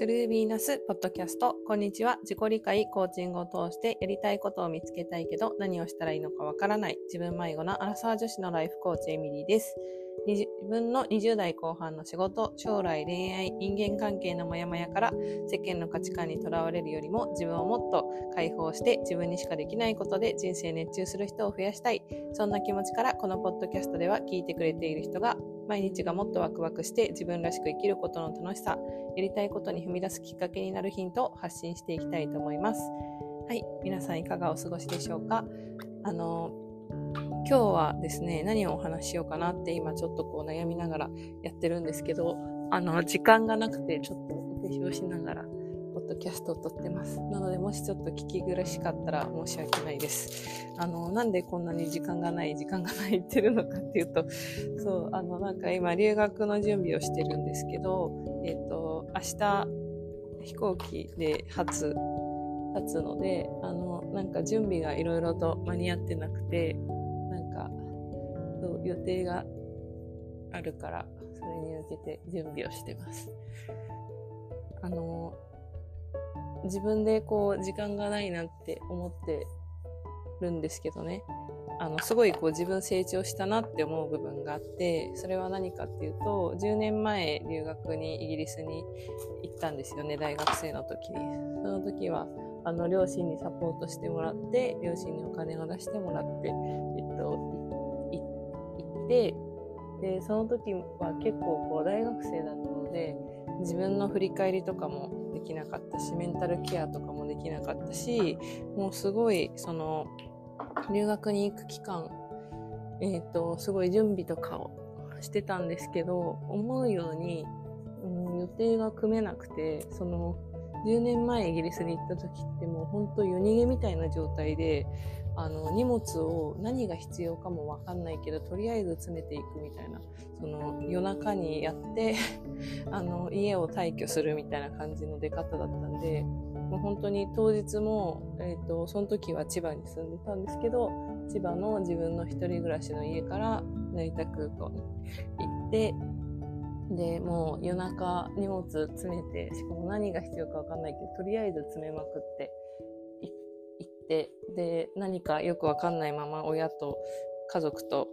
トゥルービーナスポッドキャスト。こんにちは。自己理解、コーチングを通してやりたいことを見つけたいけど何をしたらいいのかわからない自分迷子なアラサー女子のライフコーチエミリーです。自分の20代後半の仕事、将来、恋愛、人間関係のモヤモヤから世間の価値観にとらわれるよりも自分をもっと解放して自分にしかできないことで人生熱中する人を増やしたい。そんな気持ちからこのポッドキャストでは聞いてくれている人が毎日がもっとワクワクして自分らしく生きることの楽しさ、やりたいことに踏み出すきっかけになるヒントを発信していきたいと思います。はい、皆さんいかがお過ごしでしょうか？あの今日はですね、何をお話ししようかなって今ちょっとこう悩みながらやってるんですけど、あの、時間がなくてちょっとお化粧しながら、ドキャストを撮ってます。なので、もしちょっと聞き苦しかったら申し訳ないです。あの、なんでこんなに時間がない、時間がないってるのかっていうと、そう、あの、なんか今留学の準備をしてるんですけど、えっ、ー、と、明日飛行機で初、立つので、あの、なんか準備がいろいろと間に合ってなくて、なんかそう予定があるからそれに向けて準備をしてます。あの自分でこう時間がないなって思ってるんですけどね。あのすごいこう自分成長したなって思う部分があってそれは何かっていうと10年前留学にイギリスに行ったんですよね大学生の時に。その時はあの両親にサポートしてもらって両親にお金を出してもらって、えっと、行ってでその時は結構こう大学生だったので自分の振り返りとかもできなかったしメンタルケアとかもできなかったしもうすごいその留学に行く期間えっ、ー、とすごい準備とかをしてたんですけど思うように、うん、予定が組めなくてその10年前イギリスに行った時ってもう本当夜逃げみたいな状態であの荷物を何が必要かもわかんないけどとりあえず詰めていくみたいなその夜中にやって あの家を退去するみたいな感じの出方だったんでもう本当に当日も、えーと、その時は千葉に住んでたんですけど千葉の自分の一人暮らしの家から成田空港に行ってでもう夜中荷物詰めてしかも何が必要か分かんないけどとりあえず詰めまくって行ってで何かよく分かんないまま親と家族と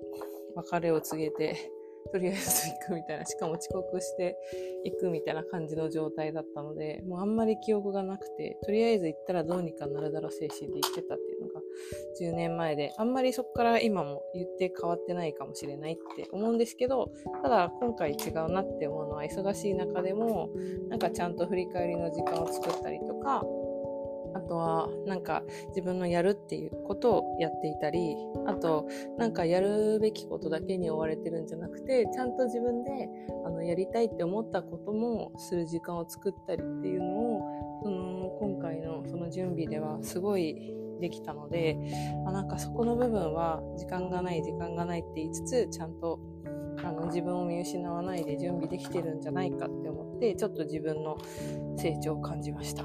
別れを告げてとりあえず行くみたいなしかも遅刻して行くみたいな感じの状態だったのでもうあんまり記憶がなくてとりあえず行ったらどうにかなるだろ精神で行ってたっていうのが10年前であんまりそこから今も言って変わってないかもしれないって思うんですけどただ今回違うなって思うのは忙しい中でもなんかちゃんと振り返りの時間を作ったりとかあとはなんか自分のやるっていうことをやっていたりあとなんかやるべきことだけに追われてるんじゃなくてちゃんと自分であのやりたいって思ったこともする時間を作ったりっていうのをその今回のその準備ではすごいできたのであなんかそこの部分は時間がない時間がないって言いつつちゃんとあの自分を見失わないで準備できてるんじゃないかって思ってちょっと自分の成長を感じました。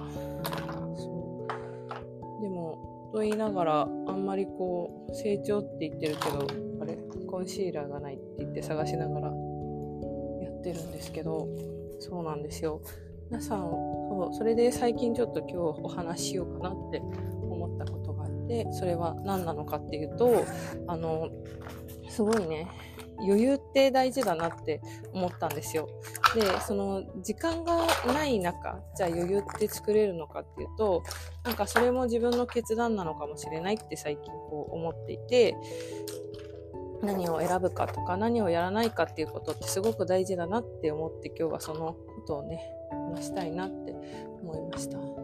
と言いながらあんまりこう成長って言ってるけどあれ？コンシーラーがないって言って探しながらやってるんですけどそうなんですよ。皆さんそうそれで最近ちょっと今日お話ししようかなって思ったことがあってそれは何なのかっていうとあのすごいね余裕って大事だなって思ったんですよ。で、その時間がない中、じゃあ余裕って作れるのかっていうと、なんかそれも自分の決断なのかもしれないって最近こう思っていて、何を選ぶかとか何をやらないかっていうことってすごく大事だなって思って今日はそのことをね、話したいなって思いました。そう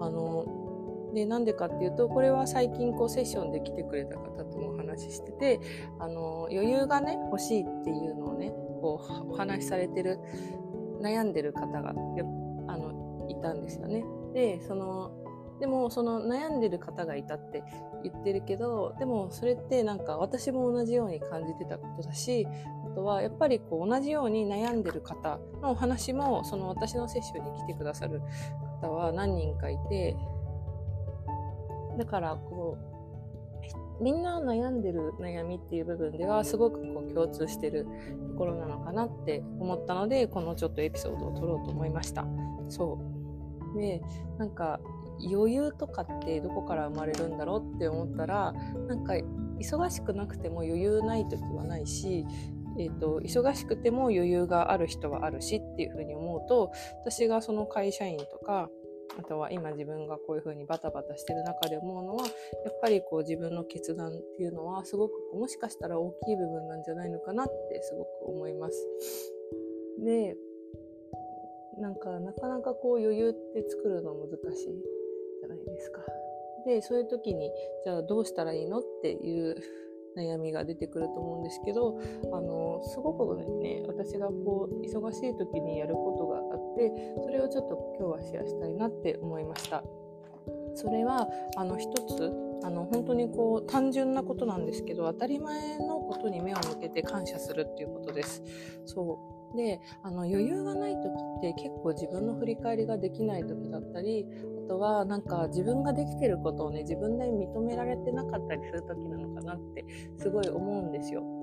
あのでなんでかっていうとこれは最近こうセッションで来てくれた方ともお話ししててあの余裕がね欲しいっていうのをねこうお話しされてる悩んでる方があのいたんですよね。でそのでもその悩んでる方がいたって言ってるけどでもそれってなんか私も同じように感じてたことだしあとはやっぱりこう同じように悩んでる方のお話もその私のセッションに来てくださる方は何人かいてだからこうみんな悩んでる悩みっていう部分ではすごくこう共通してるところなのかなって思ったのでこのちょっとエピソードを撮ろうと思いました。そう。でなんか余裕とかってどこから生まれるんだろうって思ったらなんか忙しくなくても余裕ない時はないしえーと、忙しくても余裕がある人はあるしっていうふうに思うと私がその会社員とかあとは今自分がこういうふうにバタバタしてる中で思うのはやっぱりこう自分の決断っていうのはすごくもしかしたら大きい部分なんじゃないのかなってすごく思います。でなんかなかなかこう余裕って作るの難しいじゃないですか。でそういう時にじゃあどうしたらいいのっていう悩みが出てくると思うんですけどあのすごくね私がこう忙しい時にやることがあってそれをちょっと今日はシェアしたいなって思いました。それはあの一つあの本当にこう単純なことなんですけど当たり前のことに目を向けて感謝するっていうことです。そうであの余裕がない時って結構自分の振り返りができない時だったりあとはなんか自分ができてることをね自分で認められてなかったりする時なのかなってすごい思うんですよ。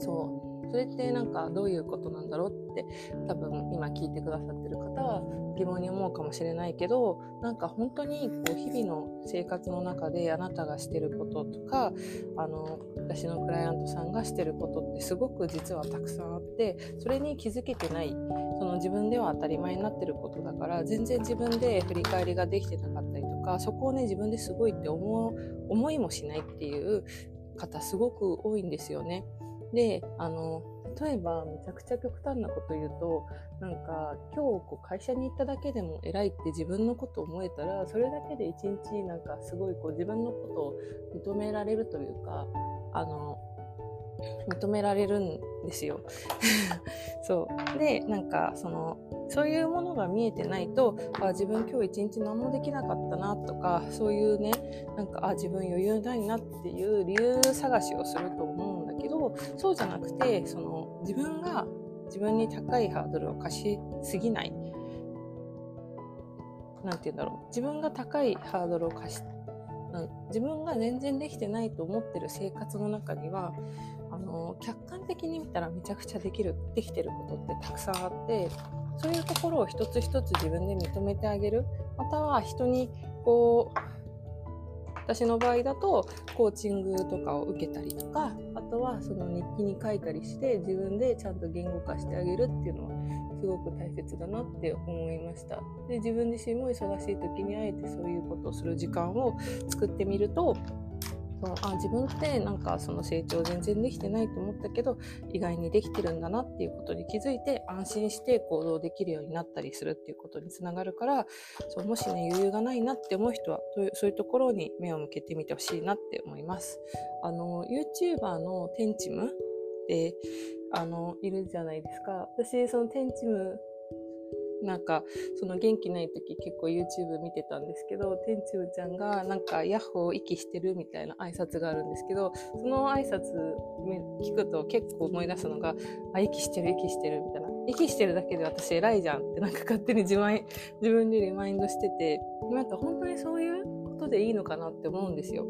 そうそれってなんかどういうことなんだろうって多分今聞いてくださってる方は疑問に思うかもしれないけどなんか本当にこう日々の生活の中であなたがしてることとかあの私のクライアントさんがしてることってすごく実はたくさんあってそれに気づけてないその自分では当たり前になってることだから全然自分で振り返りができてなかったりとかそこをね自分ですごいって思思いもしないっていう方すごく多いんですよね。であの例えばめちゃくちゃ極端なこと言うとなんか今日こう会社に行っただけでも偉いって自分のことを思えたらそれだけで一日なんかすごいこう自分のことを認められるというかあの認められるんですよ。そうでなんかそのそういうものが見えてないとあ自分今日一日何もできなかったなとかそういうねなんかあ自分余裕ないなっていう理由探しをすると思うんそうじゃなくてその自分が自分に高いハードルを課しすぎない。何て言うんだろう。自分が高いハードルを課し自分が全然できてないと思ってる生活の中にはあの客観的に見たらめちゃくちゃできるできてることってたくさんあってそういうところを一つ一つ自分で認めてあげる。または人にこう私の場合だとコーチングとかを受けたりとかあとはその日記に書いたりして自分でちゃんと言語化してあげるっていうのはすごく大切だなって思いました。で自分自身も忙しい時にあえてそういうことをする時間を作ってみるとそうあ自分ってなんかその成長全然できてないと思ったけど意外にできてるんだなっていうことに気づいて安心して行動できるようになったりするっていうことにつながるからそうもしね余裕がないなって思う人はそういうところに目を向けてみてほしいなって思います。あの YouTuber のテンチムであのいるじゃないですか私そのテンチムなんかその元気ない時結構 YouTube 見てたんですけど天中ちゃんがなんかヤッホー息してるみたいな挨拶があるんですけどその挨拶聞くと結構思い出すのがあ息してる息してるみたいな。息してるだけで私偉いじゃんってなんか勝手に自慢自分でリマインドしててなんか本当にそういうことでいいのかなって思うんですよ。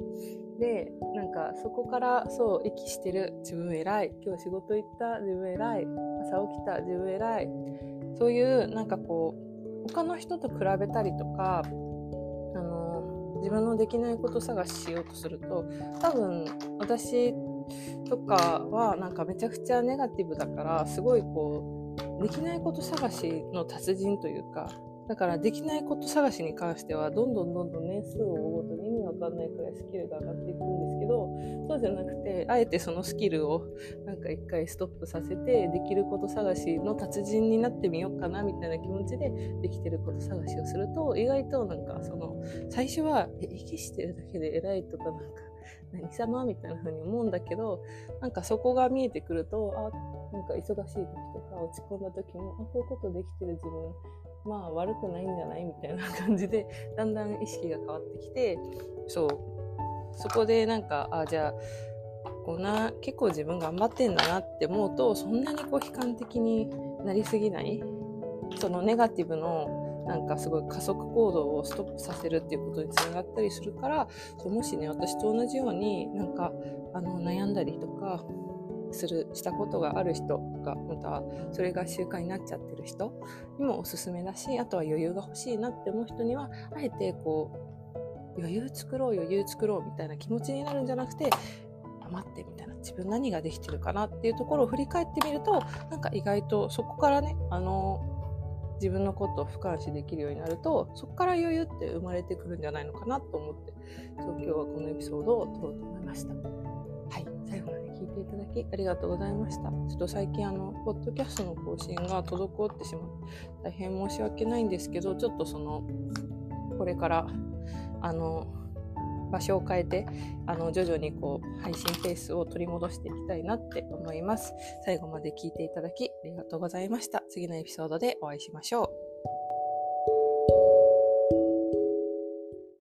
でなんかそこからそう息してる。自分偉い。今日仕事行った。自分偉い。朝起きた。自分偉い。そういうなんかこう他の人と比べたりとかあの自分のできないこと探ししようとすると多分私とかはなんかめちゃくちゃネガティブだからすごいこうできないこと探しの達人というかだからできないこと探しに関してはどんどんどんどん年数を追うごとに意味わかんないくらいスキルが上がっていくんですけどそうじゃなくてあえてそのスキルをなんか一回ストップさせてできること探しの達人になってみようかなみたいな気持ちでできてること探しをすると意外となんかその最初は息してるだけで偉いとかなんか何様みたいな風に思うんだけどなんかそこが見えてくるとあなんか忙しい時とか落ち込んだ時もあこういうことできてる自分まあ悪くないんじゃない？みたいな感じで だんだん意識が変わってきてそう。そこでなんかあじゃあこんな結構自分頑張ってんだなって思うとそんなにこう悲観的になりすぎない？そのネガティブのなんかすごい加速行動をストップさせるっていうことにつながったりするからそうもしね私と同じようになんかあの悩んだりとかするしたことがある人がまたそれが習慣になっちゃってる人にもおすすめだしあとは余裕が欲しいなって思う人にはあえてこう余裕作ろう余裕作ろうみたいな気持ちになるんじゃなくて待ってみたいな自分何ができてるかなっていうところを振り返ってみるとなんか意外とそこからねあの自分のことを俯瞰視できるようになるとそこから余裕って生まれてくるんじゃないのかなと思ってそう今日はこのエピソードを撮ろうと思いました。ていただきありがとうございました。ちょっと最近あのポッドキャストの更新が滞ってしまって大変申し訳ないんですけどちょっとそのこれからあの場所を変えてあの徐々にこう配信ペースを取り戻していきたいなって思います。最後まで聞いていただきありがとうございました。次のエピソードでお会いしましょう。